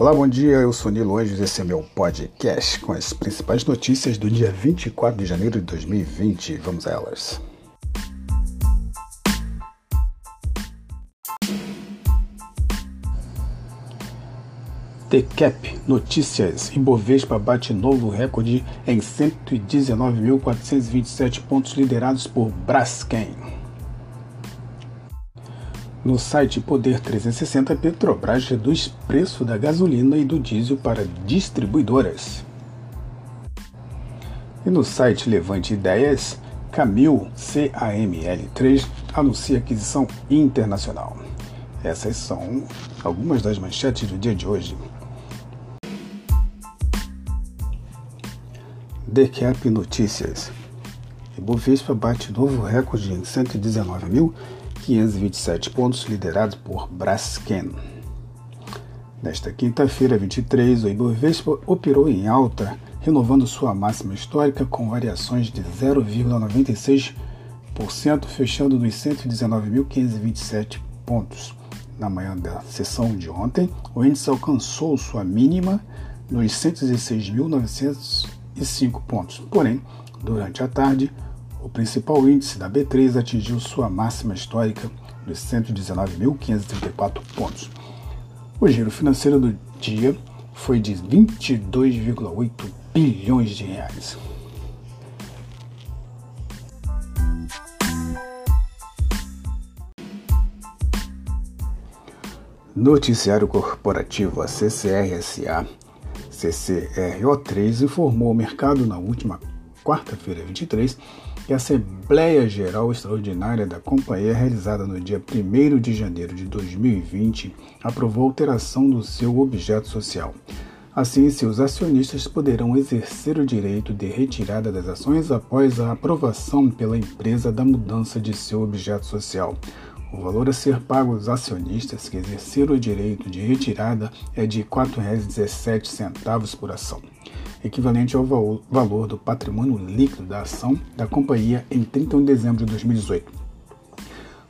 Olá, bom dia. Eu sou Nilo Anjos. Esse é meu podcast com as principais notícias do dia 24 de janeiro de 2020. Vamos a elas. TCAP Notícias: Ibovespa bate novo recorde em 119.427 pontos liderados por Braskem. No site Poder 360, Petrobras reduz preço da gasolina e do diesel para distribuidoras. E no site Levante Ideias, Camil CAML3 anuncia aquisição internacional. Essas são algumas das manchetes do dia de hoje. Decap Notícias. Ibovespa bate novo recorde em 119 mil 527 pontos, liderados por Braskem. Nesta quinta-feira, 23, o Ibovespa operou em alta, renovando sua máxima histórica com variações de 0,96%, fechando nos 119.527 pontos. Na manhã da sessão de ontem, o índice alcançou sua mínima nos 116.905 pontos. Porém, durante a tarde, o principal índice da B3 atingiu sua máxima histórica dos 119.534 pontos. O giro financeiro do dia foi de 22,8 bilhões de reais. Noticiário Corporativo, a CCRSA, CCRO3, informou o mercado na última quarta-feira, 23, que a Assembleia Geral Extraordinária da companhia, realizada no dia 1 de janeiro de 2020, aprovou alteração do seu objeto social. Assim, seus acionistas poderão exercer o direito de retirada das ações após a aprovação pela empresa da mudança de seu objeto social. O valor a ser pago aos acionistas que exerceram o direito de retirada é de R$ 4,17 por ação equivalente ao valor do patrimônio líquido da ação da companhia em 31 de dezembro de 2018.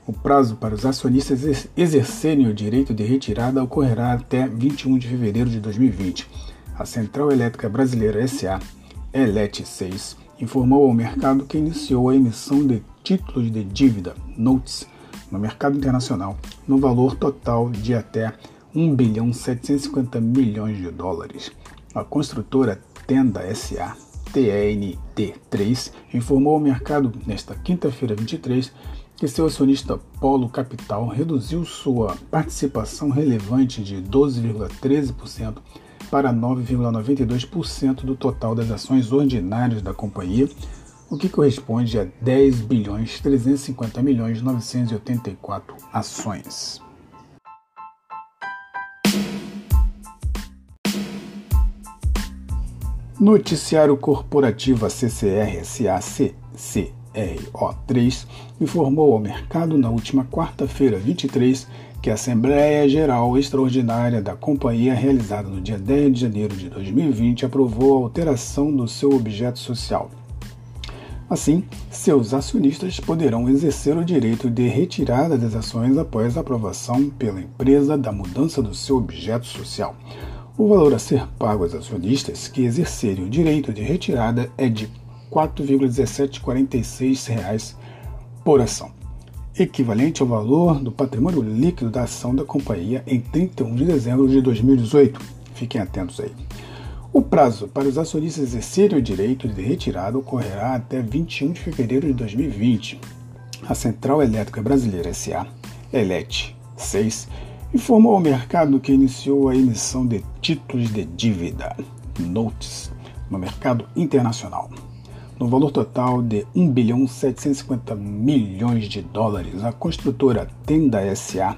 O prazo para os acionistas exercerem o direito de retirada ocorrerá até 21 de fevereiro de 2020. A Central Elétrica Brasileira SA, ELET 6, informou ao mercado que iniciou a emissão de títulos de dívida, notes, no mercado internacional, no valor total de até 1 bilhão 750 milhões de dólares. A construtora Tenda SA, TNT3, informou ao mercado nesta quinta-feira 23 que seu acionista Polo Capital reduziu sua participação relevante de 12,13% para 9,92% do total das ações ordinárias da companhia, o que corresponde a 10 bilhões 350 milhões 984 ações. Noticiário Corporativo CCR-SACCRO3 informou ao mercado na última quarta-feira, 23, que a Assembleia Geral Extraordinária da companhia, realizada no dia 10 de janeiro de 2020, aprovou a alteração do seu objeto social. Assim, seus acionistas poderão exercer o direito de retirada das ações após a aprovação pela empresa da mudança do seu objeto social. O valor a ser pago aos acionistas que exercerem o direito de retirada é de R$ 4,1746 por ação, equivalente ao valor do patrimônio líquido da ação da companhia em 31 de dezembro de 2018. Fiquem atentos aí. O prazo para os acionistas exercerem o direito de retirada ocorrerá até 21 de fevereiro de 2020. A Central Elétrica Brasileira SA, ELET 6, informou ao mercado que iniciou a emissão de títulos de dívida, notes, no mercado internacional, no valor total de 1 bilhão 750 milhões de dólares. A construtora Tenda SA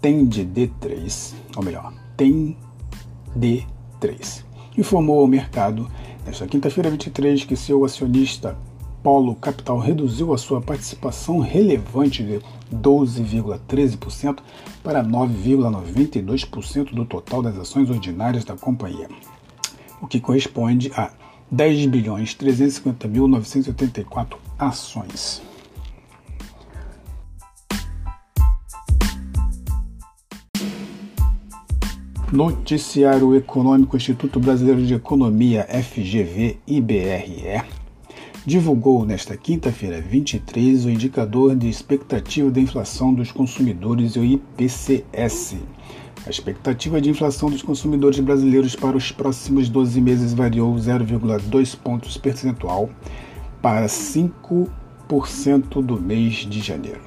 tem de D3, ou melhor, tem D3, informou ao mercado nesta quinta-feira 23 que seu acionista Polo Capital reduziu a sua participação relevante de 12,13% para 9,92% do total das ações ordinárias da companhia, o que corresponde a 10 bilhões 350 mil 984 ações. Noticiário Econômico Instituto Brasileiro de Economia, FGV IBRE, divulgou nesta quinta-feira 23 o indicador de expectativa de inflação dos consumidores, o IPCS. A expectativa de inflação dos consumidores brasileiros para os próximos 12 meses variou 0,2 pontos percentual para 5% do mês de janeiro.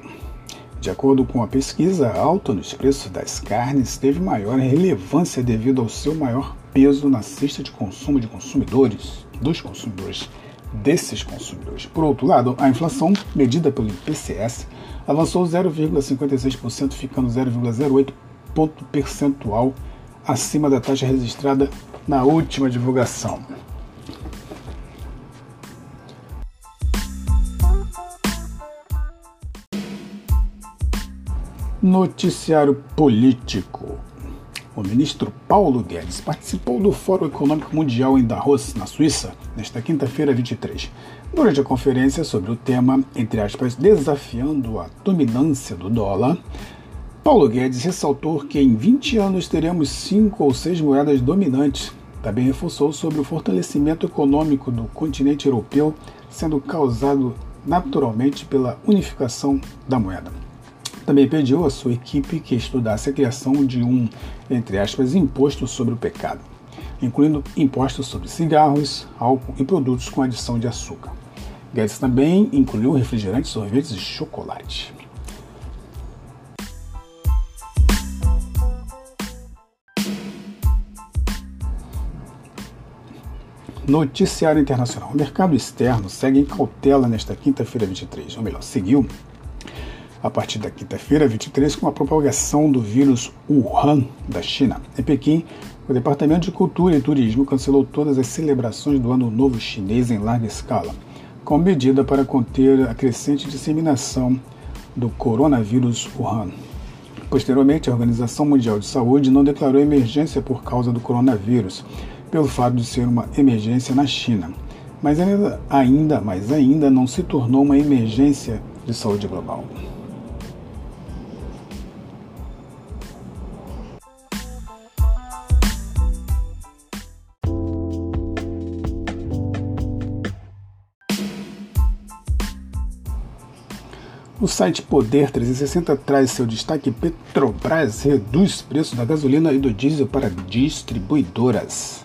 De acordo com a pesquisa, a alta nos preços das carnes teve maior relevância devido ao seu maior peso na cesta de consumo de consumidores, dos consumidores, desses consumidores. Por outro lado, a inflação, medida pelo IPCS, avançou 0,56%, ficando 0,08 ponto percentual acima da taxa registrada na última divulgação. Noticiário Político. O ministro Paulo Guedes participou do Fórum Econômico Mundial em Davos, na Suíça, nesta quinta-feira 23. Durante a conferência sobre o tema, entre aspas, desafiando a dominância do dólar, Paulo Guedes ressaltou que em 20 anos teremos cinco ou seis moedas dominantes. Também reforçou sobre o fortalecimento econômico do continente europeu sendo causado naturalmente pela unificação da moeda. Também pediu à sua equipe que estudasse a criação de um, entre aspas, imposto sobre o pecado, incluindo impostos sobre cigarros, álcool e produtos com adição de açúcar. Guedes também incluiu refrigerantes, sorvetes e chocolate. Noticiário Internacional. O mercado externo segue em cautela nesta quinta-feira 23, ou melhor, seguiu a partir da quinta-feira, 23, com a propagação do vírus Wuhan da China. Em Pequim, o Departamento de Cultura e Turismo cancelou todas as celebrações do Ano Novo Chinês em larga escala, como medida para conter a crescente disseminação do coronavírus Wuhan. Posteriormente, a Organização Mundial de Saúde não declarou emergência por causa do coronavírus, pelo fato de ser uma emergência na China, mas ainda, ainda, mas ainda não se tornou uma emergência de saúde global. O site Poder 360 traz seu destaque: Petrobras reduz preço da gasolina e do diesel para distribuidoras.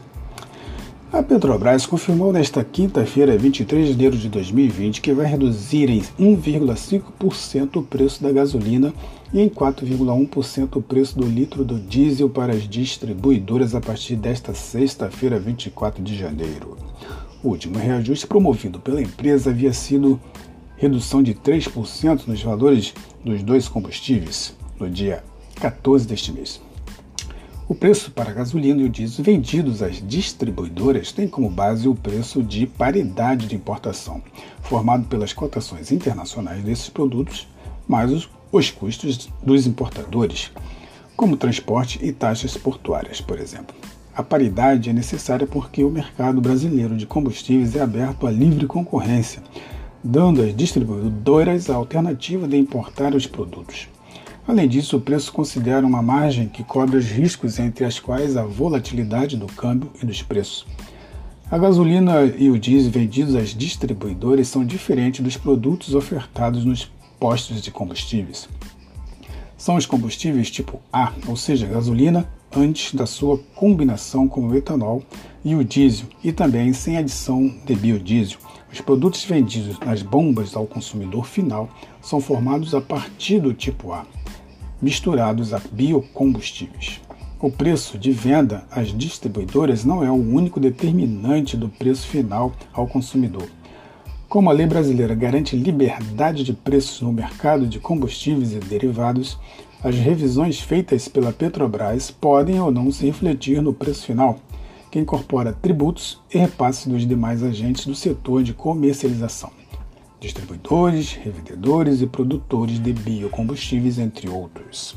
A Petrobras confirmou nesta quinta-feira, 23 de janeiro de 2020, que vai reduzir em 1,5% o preço da gasolina e em 4,1% o preço do litro do diesel para as distribuidoras a partir desta sexta-feira, 24 de janeiro. O último reajuste promovido pela empresa havia sido redução de 3% nos valores dos dois combustíveis no dia 14 deste mês. O preço para gasolina e o diesel vendidos às distribuidoras tem como base o preço de paridade de importação, formado pelas cotações internacionais desses produtos, mais os, os custos dos importadores, como transporte e taxas portuárias, por exemplo. A paridade é necessária porque o mercado brasileiro de combustíveis é aberto à livre concorrência, dando às distribuidoras a alternativa de importar os produtos. Além disso, o preço considera uma margem que cobre os riscos entre as quais a volatilidade do câmbio e dos preços. A gasolina e o diesel vendidos às distribuidoras são diferentes dos produtos ofertados nos postos de combustíveis. São os combustíveis tipo A, ou seja, gasolina, antes da sua combinação com o etanol, e o diesel, e também sem adição de biodiesel, os produtos vendidos nas bombas ao consumidor final são formados a partir do tipo A, misturados a biocombustíveis. O preço de venda às distribuidoras não é o único determinante do preço final ao consumidor. Como a lei brasileira garante liberdade de preços no mercado de combustíveis e derivados, as revisões feitas pela Petrobras podem ou não se refletir no preço final, que incorpora tributos e repasses dos demais agentes do setor de comercialização, distribuidores, revendedores e produtores de biocombustíveis, entre outros.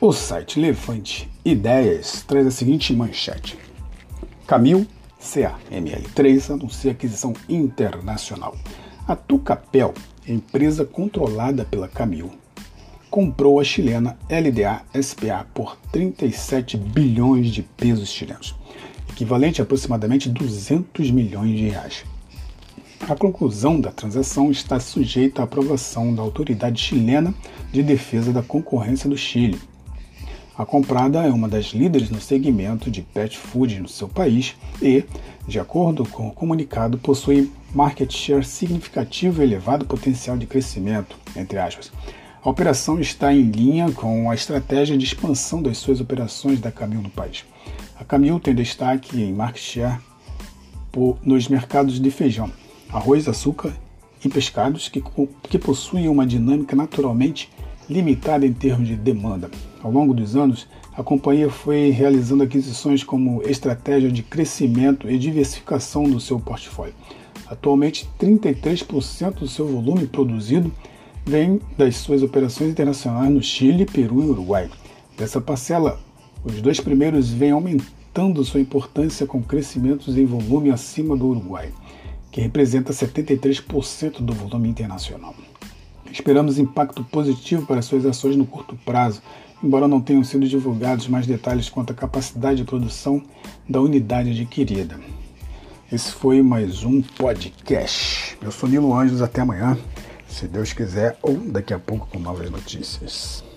O site Levante Ideias traz a seguinte manchete. Camil CAML3 anuncia aquisição internacional. A Tucapel, empresa controlada pela Camil, comprou a chilena LDA SPA por 37 bilhões de pesos chilenos, equivalente a aproximadamente 200 milhões de reais. A conclusão da transação está sujeita à aprovação da Autoridade Chilena de Defesa da Concorrência do Chile. A comprada é uma das líderes no segmento de pet food no seu país e, de acordo com o comunicado, possui market share significativo e elevado potencial de crescimento, entre aspas. A operação está em linha com a estratégia de expansão das suas operações da Camil no país. A Camil tem destaque em market share nos mercados de feijão, arroz, açúcar e pescados que, que possuem uma dinâmica naturalmente limitada em termos de demanda. Ao longo dos anos, a companhia foi realizando aquisições como estratégia de crescimento e diversificação do seu portfólio. Atualmente, 33% do seu volume produzido vem das suas operações internacionais no Chile, Peru e Uruguai. Dessa parcela, os dois primeiros vêm aumentando sua importância com crescimentos em volume acima do Uruguai que representa 73% do volume internacional. Esperamos impacto positivo para suas ações no curto prazo, embora não tenham sido divulgados mais detalhes quanto à capacidade de produção da unidade adquirida. Esse foi mais um podcast. Eu sou Nilo Anjos, até amanhã, se Deus quiser, ou daqui a pouco com novas notícias.